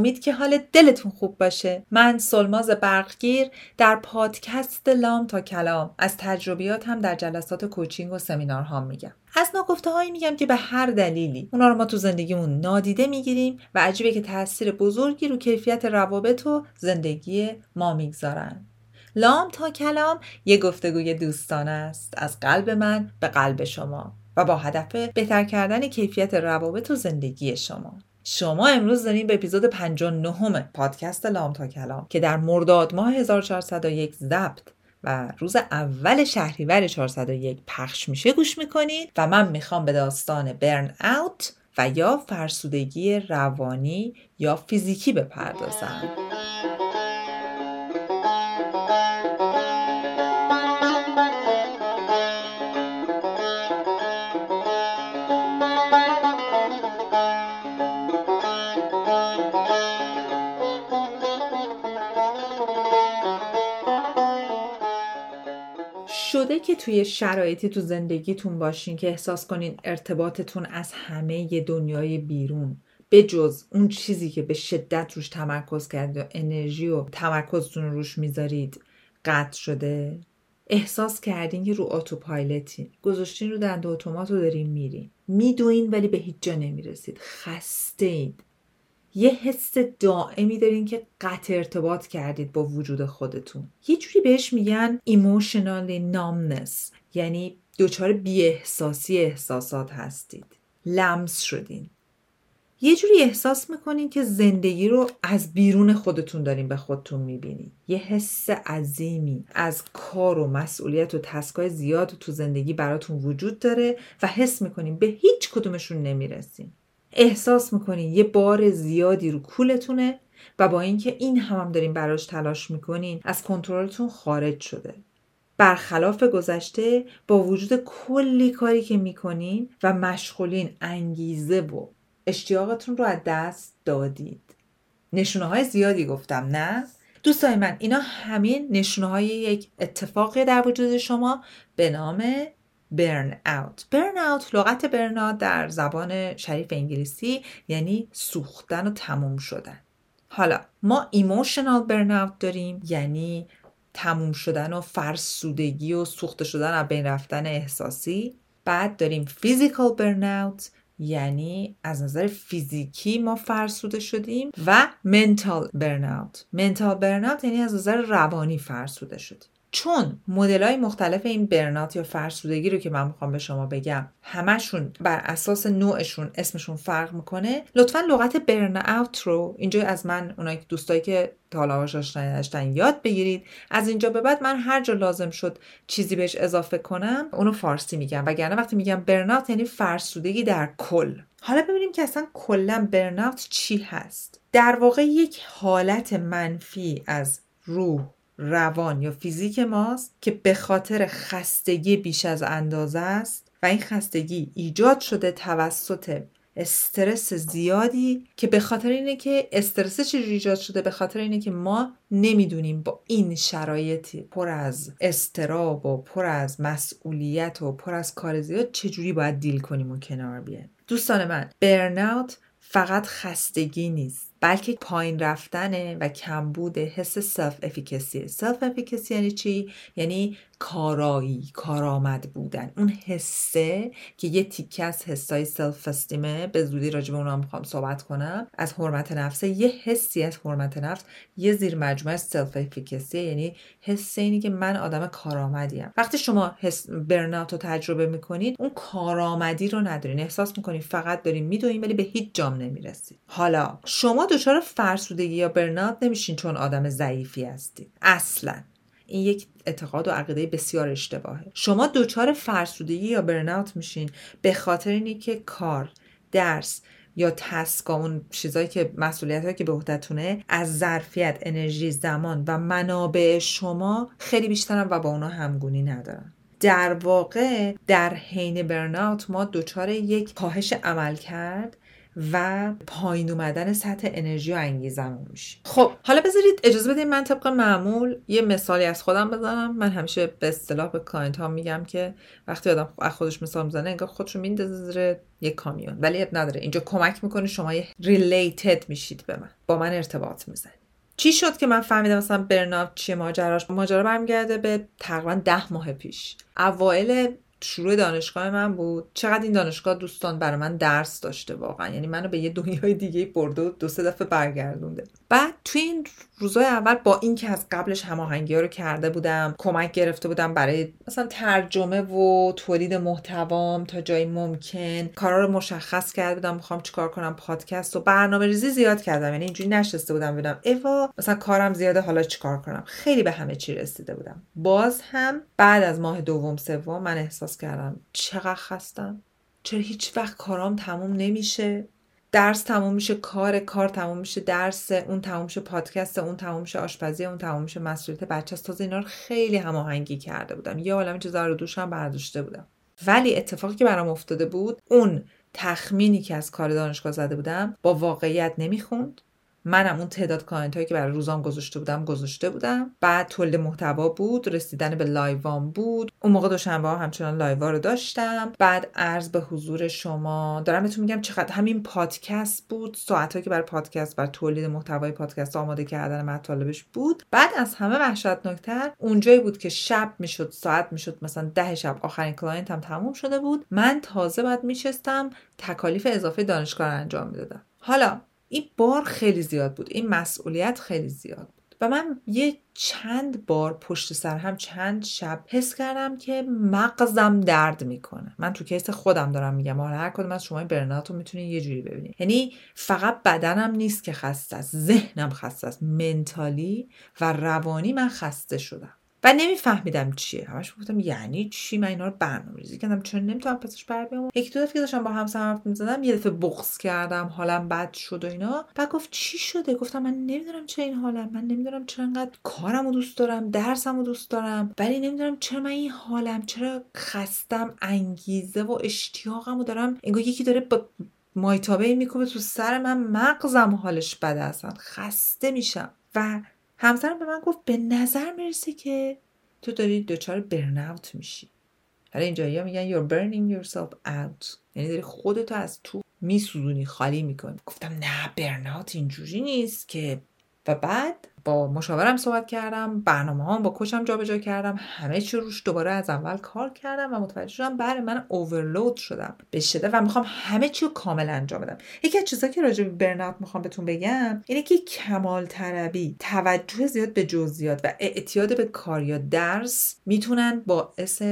امید که حال دلتون خوب باشه. من سلماز برقگیر در پادکست لام تا کلام. از تجربیات هم در جلسات کوچینگ و سمینارها میگم. از ناگفته هایی میگم که به هر دلیلی اونا رو ما تو زندگیمون نادیده می‌گیریم و عجیبه که تاثیر بزرگی رو کیفیت روابط و زندگی ما می‌گذارن. لام تا کلام یه گفتگوی دوستانه است. از قلب من به قلب شما و با هدف بهتر کردن کیفیت روابط و زندگی شما. شما امروز دارین به اپیزود 59 پادکست لام تا کلام که در مرداد ماه 1401 ضبط و روز اول شهریور 401 پخش میشه گوش می‌کنید و من می‌خوام به داستان برن اوت و یا فرسودگی روانی یا فیزیکی بپردازم. شده که توی شرایطی تو زندگیتون باشین که احساس کنین ارتباطتون از همه دنیای بیرون به جز اون چیزی که به شدت روش تمرکز کرد و انرژی و تمرکزتون رو روش می‌ذارید قطع شده. احساس کردین که رو اتوپایلتین گذاشتین رو دنده اتومات رو دارین میرین. میدوین ولی به هیچ جا نمی‌رسید. خسته اید یه حس دائمی دارین که قطع ارتباط کردید با وجود خودتون. یه جوری بهش میگن emotional numbness. یعنی دچار بیاحساسی احساسات هستید. لمس شدین. یه جوری احساس می‌کنین که زندگی رو از بیرون خودتون دارین به خودتون می‌بینید یه حس عظیمی از کار و مسئولیت و تسکای زیاد تو زندگی براتون وجود داره و حس می‌کنین به هیچ کدومشون نمی‌رسین. احساس می‌کنین یه بار زیادی رو کولتونه و با اینکه این هم, هم دارین براش تلاش می‌کنین از کنترلتون خارج شده برخلاف گذشته با وجود کلی کاری که می‌کنین و مشغولین انگیزه و اشتیاقتون رو از دست دادید نشونه های زیادی گفتم نه؟ دوستای من اینا همین نشونه های یک اتفاقی در وجود شما به نام برن اوت برن اوت لغت برن در زبان شریف انگلیسی یعنی سوختن و تموم شدن. حالا ما ایموشنال برن اوت داریم یعنی تموم شدن و فرسودگی و سوخته شدن و بین رفتن احساسی. بعد داریم فیزیکال برن اوت یعنی از نظر فیزیکی ما فرسوده شدیم و منتال برن اوت منتال برن اوت یعنی از نظر روانی فرسوده شدیم. چون مدل های مختلف این برنات یا فرسودگی رو که من می‌خوام به شما بگم همشون بر اساس نوعشون اسمشون فرق می‌کنه. لطفا لغت برن اوت رو اینجا از من اونایی که دوستایی که تا حالا داشتن یاد بگیرید. از اینجا به بعد من هر جا لازم شد چیزی بهش اضافه کنم اونو فارسی میگم. وگرنه وقتی میگم برنات یعنی فرسودگی در کل. حالا ببینیم که اصلا کلا برنات چی هست. در واقع یک حالت منفی از روح روان یا فیزیک ماست که به خاطر خستگی بیش از اندازه است و این خستگی ایجاد شده توسط استرس زیادی که به خاطر اینه که استرس چجوری ایجاد شده؟ به خاطر اینه که ما نمی‌دونیم با این شرایطی پر از استراب و پر از مسئولیت و پر از کار زیاد چجوری باید دیل کنیم و کنار بیایم. دوستان من برناوت فقط خستگی نیست. بلکه پایین رفتنه و کمبود حس self-efficacy self-efficacy یعنی چی؟ یعنی کارایی کارآمد بودن. اون حسه که یه تیکه از حسای self-esteem ه به زودی راجع به اونها می‌خوام صحبت کنم از حرمت نفسه یه حسی از حرمت نفس یه زیر مجموعه self-efficacy یعنی حس اینی که من آدم کارآمدیم. وقتی شما حس burnout رو تجربه می‌کنید اون کارآمدی رو ندارین. احساس می‌کنید فقط دارین میدوین ولی به هیچ جام نمی‌رسید. حالا شما دچار فرسودگی یا burnout نمیشین چون آدم ضعیفی هستید. اصلا. این یک اعتقاد و عقیده بسیار اشتباهه. شما دچار فرسودگی یا burnout میشین به خاطر اینی که کار درس یا task ا اون چیزایی که مسئولیت که به عهدتونه از ظرفیت انرژی زمان و منابع شما خیلی بیشترن و با اونا همگونی ندارن. در واقع در حین burnout ما دچار یک کاهش عمل کرد و پایین اومدن سطح انرژی و انگیزمون میشه. خب حالا بذارید اجازه بدید من طبق معمول یه مثالی از خودم بزنم. من همیشه به اصطلاح به client ها میگم که وقتی آدم از خودش مثال می‌زنه انگار خودشو میندازه زیر یک کامیون. ولی نداره. اینجا کمک می‌کنه شما یه ریلیتد میشید به من. با من ارتباط می‌زنید چی شد که من فهمیدم مثلا برناف چیه ماجراش؟ ماجرا برمیگرده به تقریبا ده ماه پیش. اوایل شروع دانشگاه من بود. چقدر این دانشگاه دوستان برای من درس داشته واقعا. یعنی منو به یه دنیای دیگه برده و دو سه دفعه برگردونده. بعد توی این روزای اول با اینکه از قبلش هماهنگی رو کرده بودم کمک گرفته بودم برای مثلا ترجمه و تولید محتوام تا جایی ممکن. کارا رو مشخص کرده بودم می‌خوام چیکار کنم پادکست و برنامه ریزی زیاد کردم. یعنی اینجوری نشسته بودم ببینم ایوا مثلا کارم زیاده حالا چیکار کنم؟ خیلی به همه چی رسیده بودم. باز هم بعد از ماه دوم سوم من احساس کردم چقدر خستم. چرا هیچ وقت کارام تموم نمیشه؟ درس تموم میشه کار کار تموم میشه درس اون تموم میشه پادکست اون تموم میشه آشپزی اون تموم میشه مسئولیت بچه است تازه اینا رو خیلی هماهنگی کرده بودم. یه عالم چیزا رو دوشم برداشته بودم. ولی اتفاقی که برام افتاده بود اون تخمینی که از کار دانشگاه زده بودم با واقعیت نمی‌خوند. منم اون تعداد client هایی که برای روزام گذاشته بودم گذاشته بودم. بعد تولید محتوا بود رسیدن به live ام بود. اون موقع دوشنبه ها همچنان live ا رو داشتم. بعد عرض به حضور شما دارم بهتون میگم چقدر همین پادکست بود. ساعت که برای پادکست برای تولید محتوای پادکست آماده کردن مطالبش بود. بعد از همه وحشتناکتر اونجایی بود که شب می‌شد ساعت می‌شد مثلا ده شب آخرین client هم تموم شده بود. من تازه بعد میشستم تکالیف اضافه دانشگاه انجام می‌دادم. حالا این بار خیلی زیاد بود. این مسئولیت خیلی زیاد بود. و من یه چند بار پشت سر هم چند شب حس کردم که مغزم درد می‌کنه. من تو کیس خودم دارم میگم حالا هر کدوم از شما برنات رو می‌تونید یه جوری ببینید یعنی فقط بدنم نیست که خسته است ذهنم خسته است. منتالی و روانی من خسته شدم. و نمیفهمیدم چیه. همش گفتم یعنی چی؟ من اینا رو برنامه‌ریزی کردم. چون نمی‌تونم پسش بر بیام؟ یک دو دفعه که داشتم با همسرم حرف می‌زدم یه دفعه بغض کردم حالم بد شد و اینا. بعد گفت چی شده؟ گفتم من نمی‌دونم چه این حالم. من نمی‌دونم چرا انقدر کارم رو دوست دارم درسم رو دوست دارم ولی نمی‌دونم چرا من این حالم. چرا خستم انگیزه و اشتیاقم رو دارم. انگار یکی داره با مایتابه می‌کنه تو سر من. مغزم حالش بده اصلا خسته میشم. و همسرم به من گفت به نظر می‌رسه که تو داری دچار برناوت میشی. حالا اینجایی ها میگن you're burning yourself out. یعنی داری خودتو از تو میسوزونی خالی می‌کنی. گفتم نه برناوت اینجوری نیست که و بعد با مشاورم صحبت کردم برنامه هم با کوچم جابجا کردم همه چی روش دوباره از اول کار کردم و متوجه شدم بله من اوورلود شدم. به شده و می‌خوام همه چی رو کامل انجام بدم. یکی از چیزایی که راجع به برنات می‌خوام بهتون بگم اینه که کمال طلبی توجه زیاد به جزئیات و اعتیاد به کار یا درس می‌تونن باعث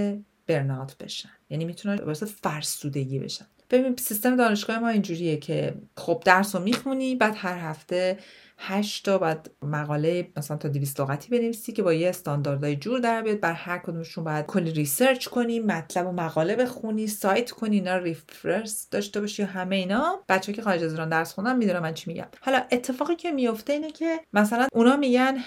برنات بشن. یعنی می‌تونن باعث فرسودگی بشن. ببین سیستم دانشگاه ما اینجوریه که خب درس رو می‌خونی بعد هر هفته 8 تا بعد مقاله مثلا تا 200 لغتی بنویسی که با یه استانداردهای جور در بیاد. بر هر کدومشون باید کلی research کنی مطلب و مقاله بخونی cite کنی اینا reference داشته باشی همه اینا. بچه که خارج از ایران درس خوندن می‌دونم من چی میگم. حالا اتفاقی که میفته اینه که مثلا اونا میگن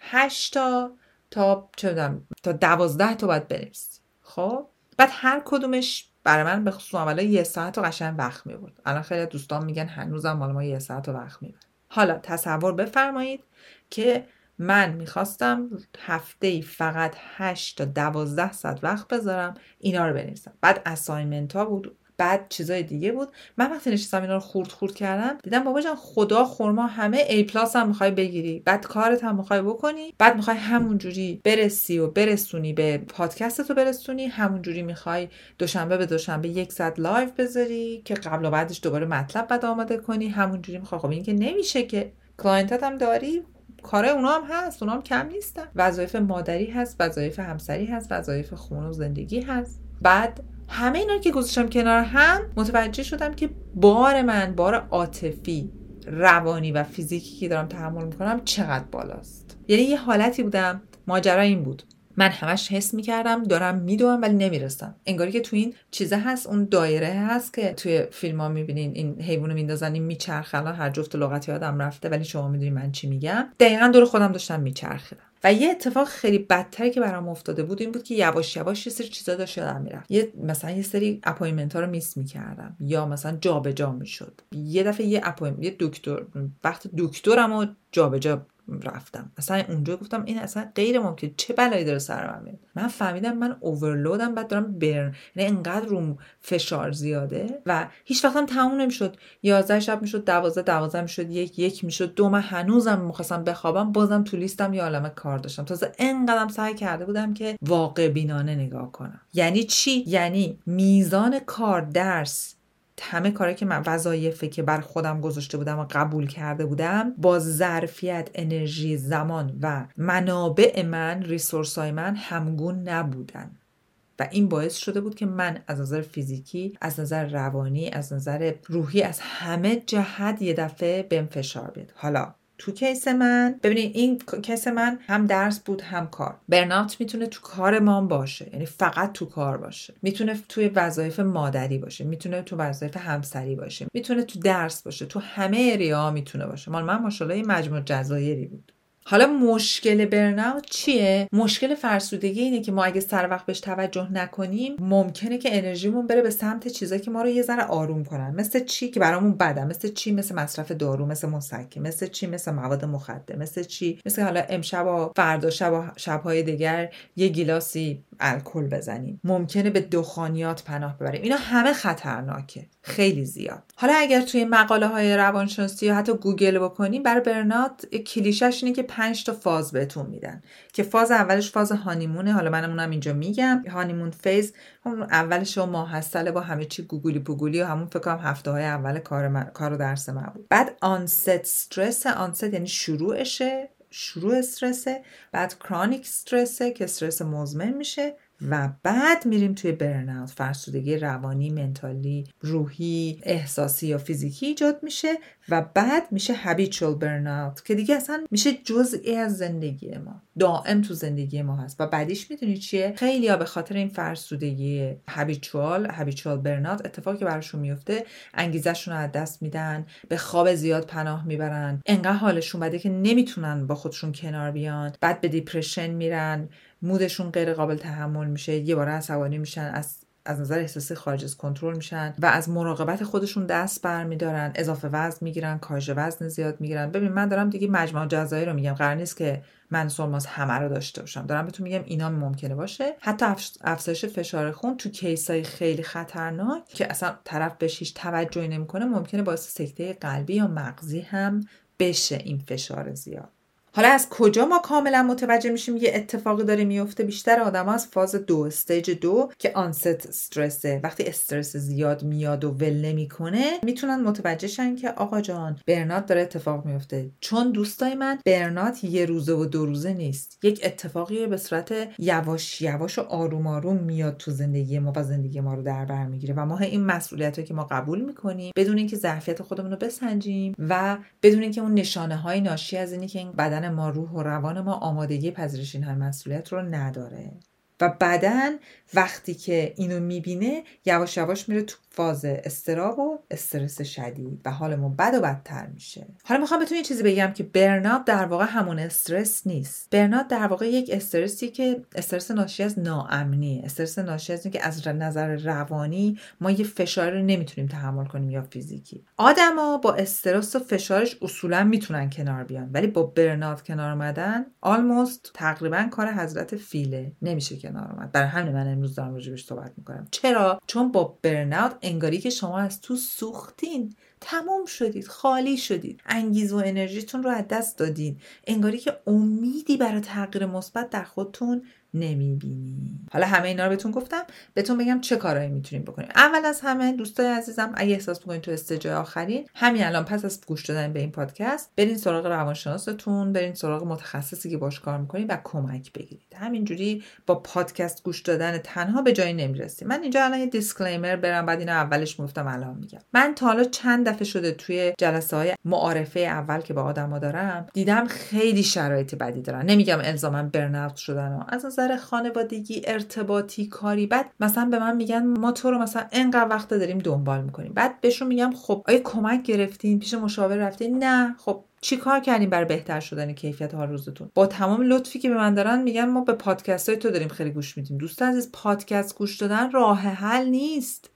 8 تا تا چه تا 12 تا باید بنویسی. خب؟ بعد هر کدومش برای من به خصوص اولا یه ساعت و قشنگ وقت می‌برد. الان خیلی دوستان میگن هنوزم مال ما یه ساعت و وقت می‌برد حالا تصور بفرمایید که من می‌خواستم هفته ای فقط 8 تا 12 ساعت وقت بذارم اینا رو بنویسم. بعد assignment ها بود. بعد چیزای دیگه بود. من وقتی نشستم اینا رو خورد خورد کردم دیدم بابا جان خدا خرما همه A plus هم می‌خوای بگیری. بعد کارت هم می‌خوای بکنی. بعد می‌خوای همونجوری برسی و برسونی به پادکست تو برسونی. همونجوری می‌خوای دوشنبه به دوشنبه یک ساعت live بذاری که قبل و بعدش دوباره مطلب باید آماده کنی. همونجوری می‌خوای. خب این که نمیشه که. client ات هم داری. کارای اونا هم هست. اونا هم کم نیستن. وظایف مادری هست وظایف همسری هست وظایف خونه و زندگی هست. بعد همه اینا که گذاشتم کنار هم متوجه شدم که بار من بار عاطفی روانی و فیزیکی که دارم تحمل می‌کنم چقدر بالاست. یعنی یه حالتی بودم ماجرا این بود. من همش حس می‌کردم دارم میدوم ولی نمی‌رسم. انگاری که تو این چیزه هست اون دایره هست که توی فیلم ها می‌بینین این حیوانو میندازن این میچرخه هر جفت لغت یادم رفته ولی شما می‌دونی من چی میگم. دقیقا دور خودم داشتم میچرخیدم. و یه اتفاق خیلی بدتری که برام افتاده بود این بود که یواش یواش یه سری چیزا داشت یادم می‌رفت. یه مثلا یه سری appointment ها رو miss می‌کردم یا مثلا جابجا می‌شد. یه دفعه یه اپایمنت یه دکتر وقت دکترم و جابجا رفتم. اصلا اونجا گفتم این اصلا غیر ممکن. چه بلایی داره سر من میاد؟ من فهمیدم من اوورلودم بعد دارم برن یعنی انقدر روم فشار زیاده و هیچ وقتم تموم نمی‌شد. 11 شب می‌شد 12 12 می‌شد یک یک می‌شد دو. من هنوزم می‌خواستم بخوابم بازم تو لیستم یه عالمه کار داشتم. تازه انقدرم سعی کرده بودم که واقع بینانه نگاه کنم. یعنی چی؟ یعنی میزان کار درس همه کاری که من وظایفه که بر خودم گذاشته بودم و قبول کرده بودم با ظرفیت انرژی زمان و منابع من resource های من همگون نبودن. و این باعث شده بود که من از نظر فیزیکی از نظر روانی از نظر روحی از همه جهت یه دفعه بهم فشار بیاد. حالا تو case من. ببینید این case من هم درس بود هم کار. burnout می‌تونه تو کار ما باشه. یعنی فقط تو کار باشه. می‌تونه توی وظایف مادری باشه. می‌تونه تو وظایف همسری باشه. می‌تونه تو درس باشه. تو همه area می‌تونه باشه. مال من ماشاءالله مجمع الجزایری بود. حالا مشکل برناوت چیه؟ مشکل فرسودگی اینه که ما اگه سر وقت بهش توجه نکنیم ممکنه که انرژیمون بره به سمت چیزایی که ما رو یه ذره آروم کنن. مثل چی که برامون بده مثل چی مثل مصرف دارو مثل مسکن. مثل چی مثل مواد مخدر. مثل چی مثل حالا امشب و فردا شب و شبهای دیگر یه گیلاسی الکل بزنیم. ممکنه به دخانیات پناه ببریم. اینا همه خطرناکه. خیلی زیاد. حالا اگر توی مقاله های روانشناسی یا حتی گوگل بکنیم برای برنات کلیشش اینه که پنج تا فاز بهتون میدن. که فاز اولش فاز honeymoon ه. حالا منمونم اینجا میگم. honeymoon phase اولش و ماه عسله با همه چی گوگلی پوگولی و همون فکر کنم هفته های اول کار, کار و درس من بود. بعد onset stress. onset یعنی شروعشه. شروع استرسه. بعد chronic stress ه که استرس مزمن میشه. و بعد میریم توی burnout. فرسودگی روانی mental ی روحی احساسی یا فیزیکی ایجاد میشه و بعد میشه habitual burnout که دیگه اصلا میشه جزئی از زندگی ما. دائم تو زندگی ما هست. و بعدیش می‌دونی چیه؟ خیلی ها به خاطر این فرسودگی habitual habitual burnout اتفاقی که براشون میفته انگیزشون رو از دست میدن به خواب زیاد پناه می‌برن انقدر حالشون بده که نمی‌تونن با خودشون کنار بیان بعد به دیپرشن میرن مودشون غیر قابل تحمل میشه یه بار عصبانی میشن از از نظر احساسی خارج از کنترل میشن و از مراقبت خودشون دست برمیدارن اضافه وزن می‌گیرن کاهش وزن زیاد می‌گیرن. ببین من دارم دیگه مجموع جزایی رو میگم. قرار نیست که من سلماس همه رو داشته باشم. دارم بهتون میگم اینا ممکنه باشه. حتی افزایش فشار خون تو کیسای خیلی خطرناک که اصلا طرف بهش هیچ توجهی نمی‌کنه ممکنه باعث سکته قلبی یا مغزی هم بشه این فشار زیاد. حالا از کجا ما کاملا متوجه میشیم یه اتفاقی داره میفته؟ بیشتر آدم از فاز دو استیج دو که آنست استرسه. وقتی استرس زیاد میاد و ول نمی‌کنه می‌تونن متوجه شن که آقا جان برنات داره اتفاق میفته. چون دوستای من برنات یه روزه و دو روزه نیست. یک اتفاقی به صورت یواش یواش و آروم آروم میاد تو زندگی ما و زندگی ما رو در بر می‌گیره و ما این مسئولیت که ما قبول می‌کنیم بدون اینکه ظرفیت خودمون رو بسنجیم و بدون اینکه اون نشانه های ناشی از اینی که این ما روح و روان ما آمادگی پذیرش این همه مسئولیت رو نداره. و بعدا وقتی که اینو می‌بینه یواش یواش میره تو فاز استراب و استرس شدید و حالمون بد و بدتر میشه. حالا می‌خوام بهتون یه چیزی بگم که برنات در واقع همون استرس نیست. برنات در واقع یک استرسی که استرس ناشی از ناامنی استرس ناشی از که از نظر روانی ما یه فشار رو نمی‌تونیم تحمل کنیم یا فیزیکی. آدما با استرس و فشارش اصولا می‌تونن کنار بیان ولی با burnout کنار اومدن almost تقریبا کار حضرت فیله. نمیشه کنار اومد. برای همین من امروز دارم راجبش صحبت می‌کنم. چرا؟ چون با burnout انگاری که شما از تو سوختین. تمام شدید خالی شدید. انگیزه و انرژیتون رو از دست دادین. انگاری که امیدی برای تغییر مثبت در خودتون نمی‌بینی. حالا همه اینا رو بهتون گفتم بهتون بگم چه کارهایی می‌تونیم بکنیم. اول از همه دوستای عزیزم اگه احساس می‌کنید تو stage آخرین همین الان پس از گوش دادن به این پادکست برین سراغ روانشناستون برین سراغ متخصصی که باش کار می‌کنید و کمک بگیرید. همینجوری با پادکست گوش دادن تنها به جایی نمی‌رسیم. من اینجا الان یه disclaimer بدم بعد اینو اولش می‌گفتم الان میگم. من تا حالا چند دفعه شده توی جلسه های معارفه اول که با آدما دارم دیدم خیلی شرایط بدی دارن. نمیگم الزاما برناوت شدن و از نظر خانوادگی ارتباطی کاری. بعد مثلا به من میگن ما تو رو مثلا انقدر وقت داریم دنبال می‌کنیم. بعد بهشون میگم خب آیا کمک گرفتین؟ پیش مشاور رفتین؟ نه. خب چی کار کردیم برای بهتر شدن کیفیت حال روزتون؟ با تمام لطفی که به من دارن میگن ما به پادکست های تو داریم خیلی گوش میدیم. دوست عزیز پادکست گوش دادن راه حل نیست.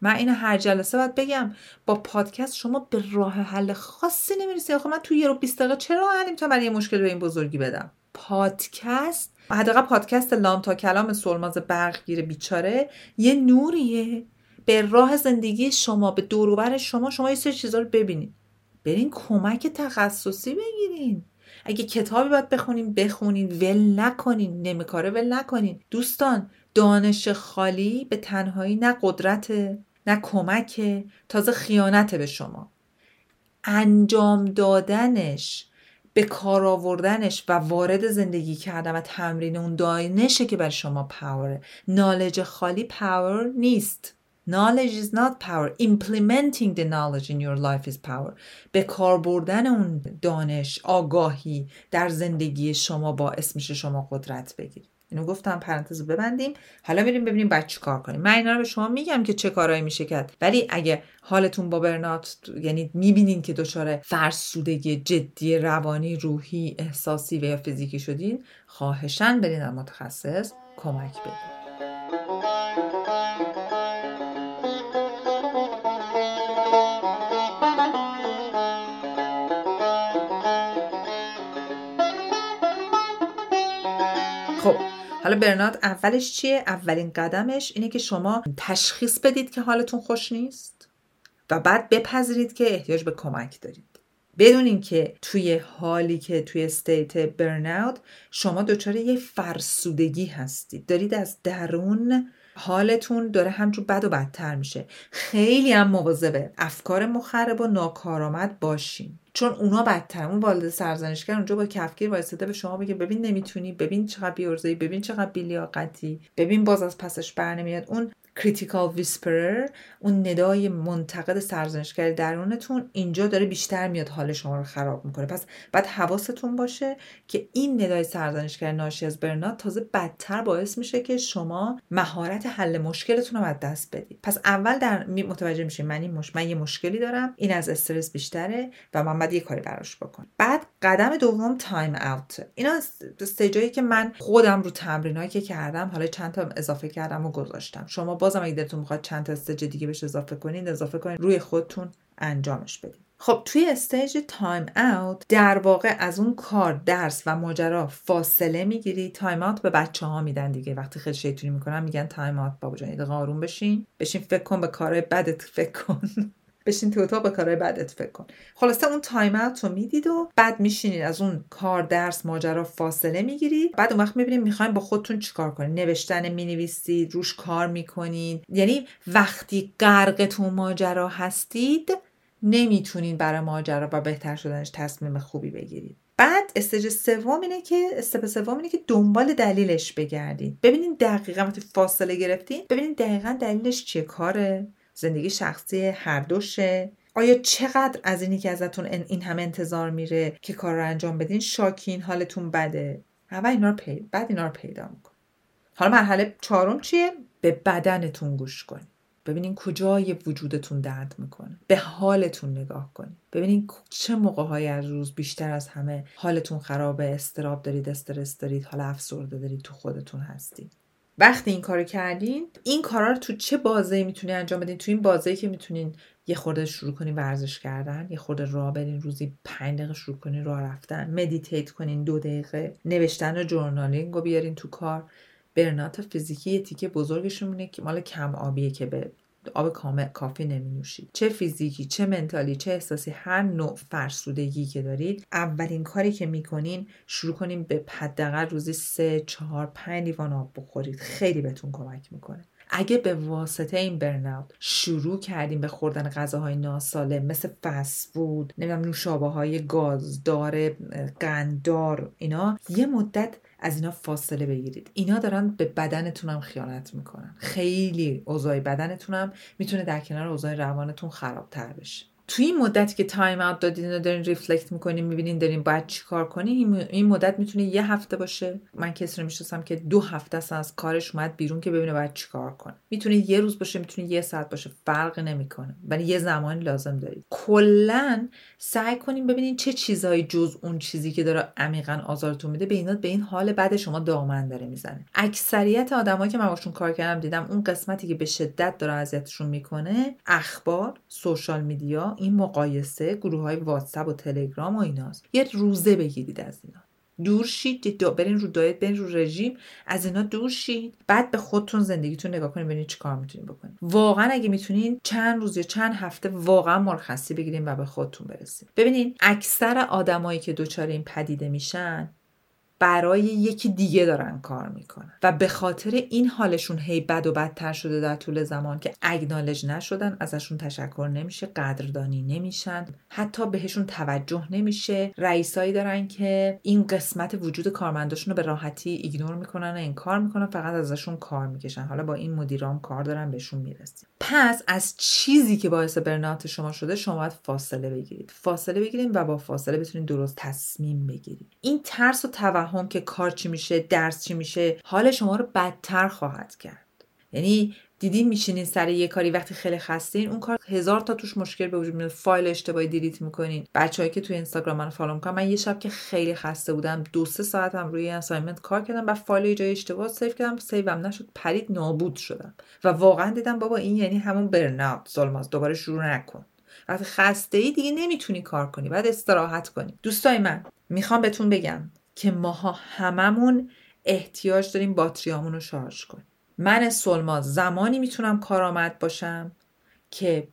من اینو هر جلسه باید بگم. با پادکست شما به راه حل خاصی نمی‌رسی. آخه من تو یه رو 20 دقیقه چرا حلیم تا برای یه مشکل به این بزرگی بدم؟ پادکست حداقل پادکست لام تا کلام سلماز برقگیر بیچاره یه نوریه. به راه زندگی شما به دوروبر شما شما یه سری چیزا رو ببینید. برین کمک تخصصی بگیرین. اگه کتابی باید بخونین بخونین. ول نکنین. نمیکاره ول نکنین. دوستان دانش خالی به تنهایی نه قدرت نه کمک تازه خیانت به شما. انجام دادنش به کار آوردنش و وارد زندگی کردن و تمرین اون دانشه که بر شما پاوره نالج خالی پاور نیست Knowledge is not power. Implementing the knowledge in your life is power. به کار بردن اون دانش، آگاهی در زندگی شما باعث میشه شما قدرت بگیرید. اینو گفتم پرانتز ببندیم. حالا بریم ببینیم بعد چی کار کنیم. من اینا رو به شما میگم که چه کارهایی میشه کرد. ولی اگه حالتون با برنات یعنی می‌بینین که دچار فرسودگی جدی روانی روحی احساسی و یا فیزیکی شدین خواهشن برین در متخصص کمک بگیرید حالا برنارد اولش چیه؟ اولین قدمش اینه که شما تشخیص بدید که حالتون خوش نیست و بعد بپذیرید که احتیاج به کمک دارید بدونین که توی حالی که توی استیت برناوت شما دچار یه فرسودگی هستید دارید از درون حالتون داره همچون بد و بدتر میشه. خیلی هم مواظبه. افکار مخرب و ناکارآمد باشین. چون اونا بدتر. اون والد سرزنشگر اونجا با کفگیر وایساده به شما بگه ببین نمی‌تونی. ببین چقدر بیورزهی ببین چقدر بیلیاقتی. ببین باز از پسش بر نمیاد. اون critical whisperer اون ندای منتقد سرزنشگر درونتون اینجا داره بیشتر میاد حال شما رو خراب می‌کنه. پس باید حواستون باشه که این ندای سرزنشگر ناشی از burnout تازه بدتر باعث میشه که شما مهارت حل مشکلتون رو از دست بدید. پس اول در متوجه میشین من این مش... من یه مشکلی دارم این از استرس بیشتره و من باید یه کاری براش بکنم. بعد قدم دوم time out. اینا stage ایی که من خودم رو تمرینایی که کردم حالا چند تا اضافه کردم و گذاشتم. شما بازم اگه دلتون می‌خواد چند تا stage دیگه بهش اضافه کنین اضافه کنین روی خودتون انجامش بدین. خب توی stage time out در واقع از اون کار درس و ماجرا فاصله می‌گیری. time out به بچه ها میدن دیگه. وقتی خیلی شیطونی می‌کنن میگن time out بابا جان آروم بشین. بشین فکر کن به کارهای بدت فکر کن. بشین تو اتاق به کارهای بدت فکر کن. خلاصه اون time out رو می‌دید و بعد میشینید. از اون کار درس ماجرا فاصله می‌گیرید. بعد اون وقت می‌بینید می‌خواین با خودتون چیکار کنید. نوشتن می‌نویسید روش کار می‌کنید. یعنی وقتی غرق تو ماجرا هستید نمی‌تونین برای ماجرا و بهتر شدنش تصمیم خوبی بگیرید. بعد استج سوم اینه که استپ سوم اینه که دنبال دلیلش بگردید. ببینید دقیقا وقتی فاصله گرفتین ببینید دقیقا دلیلش چیه. کاره؟ زندگی شخصی هر دوشه. آیا چقدر از اینی که ازتون این همه انتظار میره که کار رو انجام بدین؟ شاکین حالتون بده. اول اینا رو پیدا بعد اینا رو پیدا میکن حالا مرحله چهارم چیه؟ به بدنتون گوش کنید ببینین کجای وجودتون درد می‌کنه. به حالتون نگاه کنید ببینین چه موقع از روز بیشتر از همه حالتون خرابه اضطراب دارید استرس دارید حالا افسردگی دارید تو خودتون هستید. وقتی این کارو کردین این کارا رو تو چه بازه می‌تونی انجام بدین؟ تو این بازه که می‌تونین یه خورده شروع کنین ورزش کردن یه خورده راه برین روزی پنج دقیقه شروع کنین راه رفتن meditate کنین دو دقیقه نوشتن و journaling رو بیارین تو کار. برنات فیزیکی یه تیکه بزرگشون که مال کم آبیه که به آب کامل کافی نمی نوشید چه فیزیکی چه منتالی چه احساسی هر نوع فرسودگی که دارید اولین کاری که می‌کنین شروع کنین به حداقل روزی سه چهار پنج لیوان آب بخورید. خیلی بهتون کمک می‌کنه. اگه به واسطه این برناوت شروع کردیم به خوردن غذاهای ناسالم مثل فست فود نمی‌دونم نوشابه های گازدار قندار اینا یه مدت از اینا فاصله بگیرید. اینا دارن به بدنتون هم خیانت می‌کنن. خیلی اوضاع بدنتون هم می‌تونه در کنار اوضاع روانتون خرابتر بشه. توی این مدتی که time out دادین و دارین reflect می‌کنین می‌بینین دارین باید چیکار کنین این مدت می‌تونه یه هفته باشه. من کسی رو می‌شناسم که دو هفته است از کارش اومد بیرون که ببینه باید چیکار کنه. می‌تونه یه روز باشه می‌تونه یه ساعت باشه فرق نمی‌کنه. ولی یه زمانی لازم دارید. کلا سعی کنین ببینین چه چیزهایی جز اون چیزی که داره عمیقا آزارتون میده. به این به این حال بعد شما دامن داره می‌زنه. اکثریت آدمایی که من باشون کار کردم دیدم اون قسمتی که به شدت داره اذیتشون می‌کنه اخبار سوشال میدیا این مقایسه گروه های واتساپ و تلگرام و ایناست. یه روزه بگیرید از اینا. دور شید برین رو دایت برین رو رژیم از اینا دور شید. بعد به خودتون زندگیتون نگاه کنید ببینید چیکار می‌تونید بکنید. واقعا اگه می‌تونین چند روز یا چند هفته واقعا مرخصی بگیرین و به خودتون برسید. ببینین اکثر آدمایی که دچار این پدیده میشن برای یکی دیگه دارن کار می‌کنن. و به خاطر این حالشون هی بد و بدتر شده در طول زمان که اگنالج نشدن ازشون تشکر نمیشه قدردانی نمیشن حتی بهشون توجه نمیشه. رئیسایی دارن که این قسمت وجود کارمنداشون رو به راحتی ایگنور می‌کنن و این کار می‌کنن فقط ازشون کار می‌کشن. حالا با این مدیرام کار دارن بهشون می‌رسیم. پس از چیزی که باعث برنات شما شده شما باید فاصله بگیرید. فاصله بگیرید و با فاصله بتونید درست تصمیم بگیرید. این ترس و که کار چی میشه درس چی میشه حال شما رو بدتر خواهد کرد. یعنی دیدین میشینین سر یه کاری وقتی خیلی خستین اون کار هزار تا توش مشکل به وجود میاد. فایل اشتباهی delete می‌کنین. بچههایی که توی اینستاگرام من follow می‌کنن من یه شب که خیلی خسته بودم دو سه ساعتم روی assignment کار کردم و فایل جای اشتباه save کردم save ام نشد پرید نابود شدم. و واقعا دیدم بابا این یعنی همون burnout ظلماست دوباره شروع نکن. وقتی خسته ای دیگه نمی‌تونی کار کنی باید استراحت کنی. دوستای من می‌خوام بهتون بگم. که ماها هممون احتیاج داریم باتریامون رو شارژ کنیم. من سلما زمانی می‌تونم کارآمد باشم که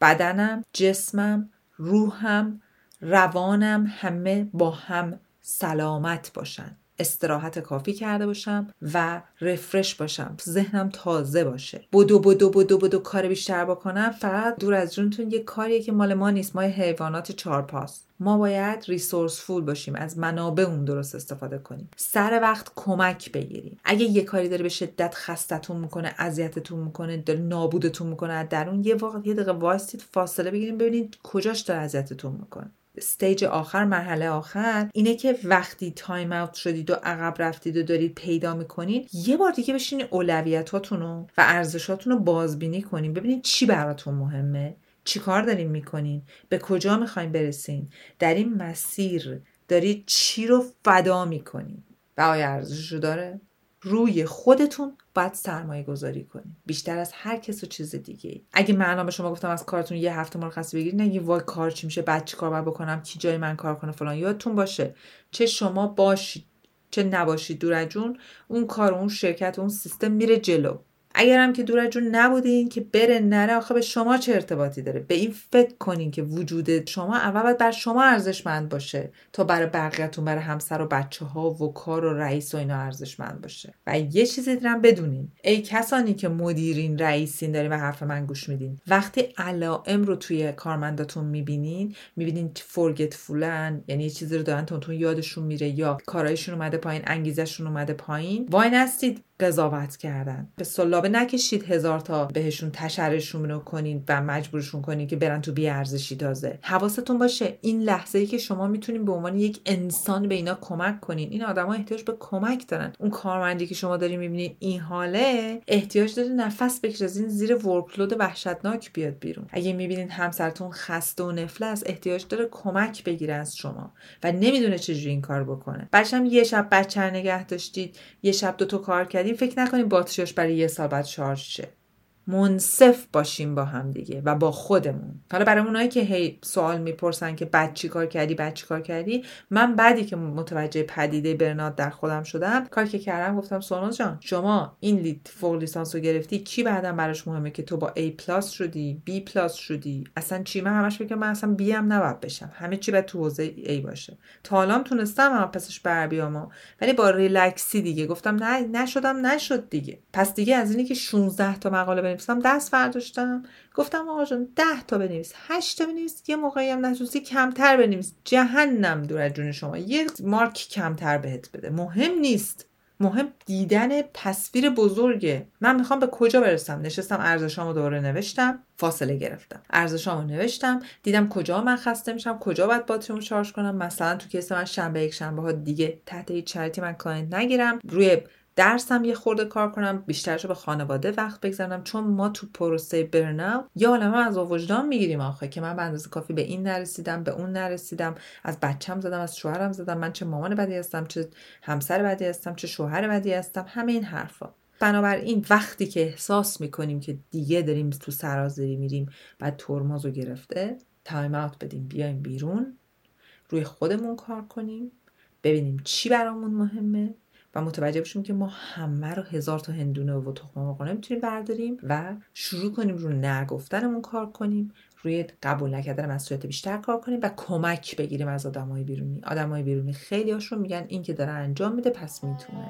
بدنم جسمم روحم روانم همه با هم سلامت باشن. استراحت کافی کرده باشم و رفرش باشم. ذهنم تازه باشه. بدو بدو بدو بدو کار بیشتر بکنم فقط دور از جونتون یه کاریه که مال ما نیست. ما حیوانات چارپاس ما باید ریسورس فول باشیم از منابع اون درست استفاده کنیم. سر وقت کمک بگیریم. اگه یه کاری داره به شدت خستتون می‌کنه اذیتتون می‌کنه داره نابودتون می‌کنه در اون یه واقع یه دقیقه وایستید فاصله بگیریم ببینید کجاش داره اذیتتون می‌کنه. stage آخر مرحله آخر اینه که وقتی time out شدید و عقب رفتید و دارید پیدا می‌کنید یه بار دیگه بشینید اولویتاتون و ارزشاتون رو بازبینی کنین ببینید چی براتون مهمه چی کار دارین می‌کنین به کجا می‌خواین برسین. در این مسیر دارید چی رو فدا می‌کنین. و آیا ارزششو داره؟ روی خودتون باید سرمایه گذاری کنید بیشتر از هر کس و چیز دیگه ای. اگه من به شما گفتم از کارتون یه هفته مرخصی بگیرید نگی وای کار چی میشه بعد چی کار باید بکنم کی جای من کار کنه فلان یادتون باشه. چه شما باشید چه نباشید دور جون اون کار اون شرکت اون سیستم میره جلو. اگرم که دور جون نبودین که بره نره آخه به شما چه ارتباطی داره؟ به این فکر کنین که وجود شما اول باید بر شما ارزشمند باشه تا برای بقیهتون برای همسر و بچه ها و کار و رئیس و اینا ارزشمند باشه. و یه چیزی دیرم بدونین ای کسانی که مدیرین رئیسین دارین و حرف من گوش میدین وقتی علائم رو توی کارمنداتون می‌بینین می‌بینین فولن یعنی یه چیزی رو دارن تون یادشون میره یا کارایشون اومده پایین انگیزشون اومده پایین وای نستید. قضاوت کردن. به سلابه نکشید هزار تا بهشون تشرشون رو کنید و مجبورشون کنید که برن تو بیارزشی تازه. حواستون باشه این لحظه ای که شما می‌تونین به عنوان یک انسان به اینا کمک کنین این آدما احتیاج به کمک دارن. اون کارمندی که شما داری می‌بینید این حاله احتیاج داره نفس بکشه این زیر ورکلود وحشتناک بیاد بیرون. اگه می‌بینین همسرتون خسته و نفله است احتیاج داره کمک بگیره از شما و نمی‌دونه چجوری این کار بکنه. بچم یه شب بچه نگه داشتید یه شب دو تا کار کردید فکر نکنیم باتریاش برای یه سال بعد شارژ شه. منصف باشیم با هم دیگه و با خودمون. حالا برای اونایی که هی سوال می‌پرسن که بعد چی کار کردی بعد چی کار کردی من بعدی که متوجه پدیده burnout در خودم شدم کار که کردم گفتم سوناز جان شما این lead فوق لیسانس رو گرفتی کی بعدا براش مهمه که تو با A plus شدی B plus شدی؟ اصلا چی؟ من همش میگم من اصلا B هم نباید بشم. همه چی باید تو حوزه A باشه. تا حالا تونستم اما پسش بر بیام ولی با relaxی دیگه. گفتم نه نشدم نشد دیگه. پس دیگه از اینی که 16 تا مقاله بنویسم دست برداشتم. گفتم آقا جان ده تا بنویس. هشت تا بنویس. یه موقعی هم نتونستی کمتر بنویس. جهنم دور از جون شما. یه مارک کمتر بهت بده. مهم نیست. مهم دیدن تصویر بزرگه من می‌خوام به کجا برسم؟ نشستم ارزشامو دوره نوشتم. فاصله گرفتم. ارزشامو نوشتم. دیدم کجا من خسته میشم کجا باید باتریمو شارژ کنم. مثلا تو case من شنبه یک شنبه ها دیگه تحت هیچ شرطی من client نگیرم. روی درسم یه خورده کار کنم بیشترش به خانواده وقت بگذارم چون ما تو پروسه برناوت یا عالمه از وجدان می‌گیریم آخه که من به اندازه کافی به این نرسیدم به اون نرسیدم. از بچم زدم از شوهرم زدم. من چه مامان بدی هستم چه همسر بدی هستم چه شوهر بدی هستم. همه این حرفا. بنابراین وقتی که احساس می‌کنیم که دیگه داریم تو سرازری میریم بعد ترمز رو گرفته تایم اوت بدیم بیایم بیرون روی خودمون کار کنیم ببینیم چی برامون مهمه. و متوجه بشیم که ما همه رو هزار تا هندونه و تخم مرغ نمی‌تونیم برداریم و شروع کنیم رو نگفتنمون کار کنیم روی قبول نکردن مسئولیت بیشتر کار کنیم و کمک بگیریم از آدمای بیرونی. آدمای بیرونی خیلی هاشون میگن این که داره انجام میده پس می‌تونه.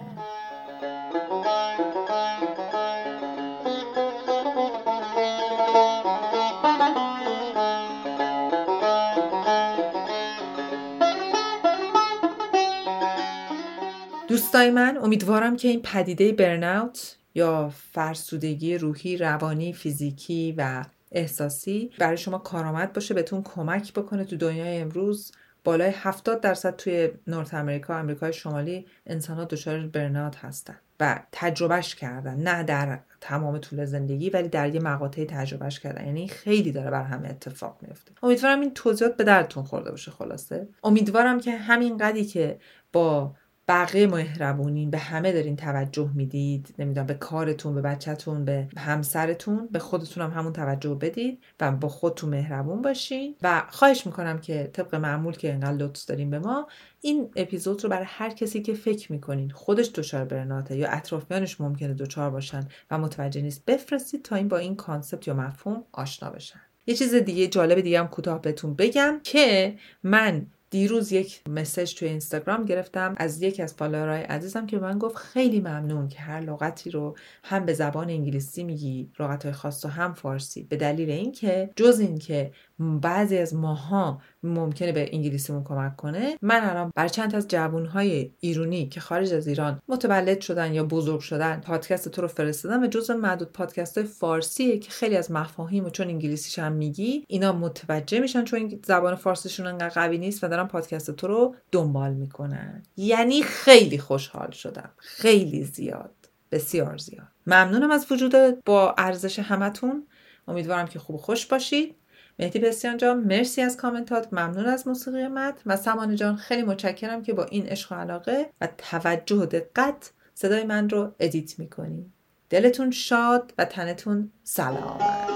دوستای من امیدوارم که این پدیده برناوت یا فرسودگی روحی روانی فیزیکی و احساسی برای شما کارآمد باشه بهتون کمک بکنه تو دنیای امروز. بالای 70 درصد توی نورت امریکا امریکای شمالی انسان ها دچار برناوت هستن و تجربهش کردن. نه در تمام طول زندگی ولی در یه مقاطعی تجربهش کردن. یعنی خیلی داره بر همه اتفاق میفته امیدوارم این توضیحات به درتون خورده باشه خلاصه. امیدوارم که همین قدی که با بقیه مهربونین به همه دارین توجه می‌دید. نمی‌دونم به کارتون به بچهتون به همسرتون به خودتون هم همون توجه بدید و با خودتون مهربون باشین. و خواهش می‌کنم که طبق معمول که انقدر لطف داریم به ما این اپیزود رو برای هر کسی که فکر می‌کنین خودش دچار برناته یا اطرافیانش ممکنه دچار باشن و متوجه نیست بفرستید تا این با این کانسپت یا مفهوم آشنا بشن. یه چیز دیگه جالب دیگه هم کوتاه بهتون بگم که من دیروز یک مسج توی اینستاگرام گرفتم از یکی از فالوورهای عزیزم که من گفت خیلی ممنون که هر لغتی رو هم به زبان انگلیسی میگی لغتهای خاص و هم فارسی. به دلیل اینکه جز اینکه بعضی از ماها ممکنه به انگلیسیمون کمک کنه. من الان بر چند از جوانهای ایرونی که خارج از ایران متولد شدن یا بزرگ شدن پادکست تو رو فرستادم و جزو معدود پادکست های فارسیه که خیلی از مفاهیم و چون انگلیسیش هم میگی اینا متوجه میشن چون زبان فارسیشون انقدر قوی نیست و دارن پادکست تو رو دنبال می‌کنن. یعنی خیلی خوشحال شدم. خیلی زیاد. بسیار زیاد. ممنونم از وجود با ارزش همتون. امیدوارم که خوب خوش باشید. مهدی بسیان جان مرسی از کامنتات. ممنون از موسیقی مد. و سمانه جان خیلی متشکرم که با این عشق و علاقه و توجه و دقت صدای من رو ادیت می‌کنی. دلتون شاد و تنتون سلامت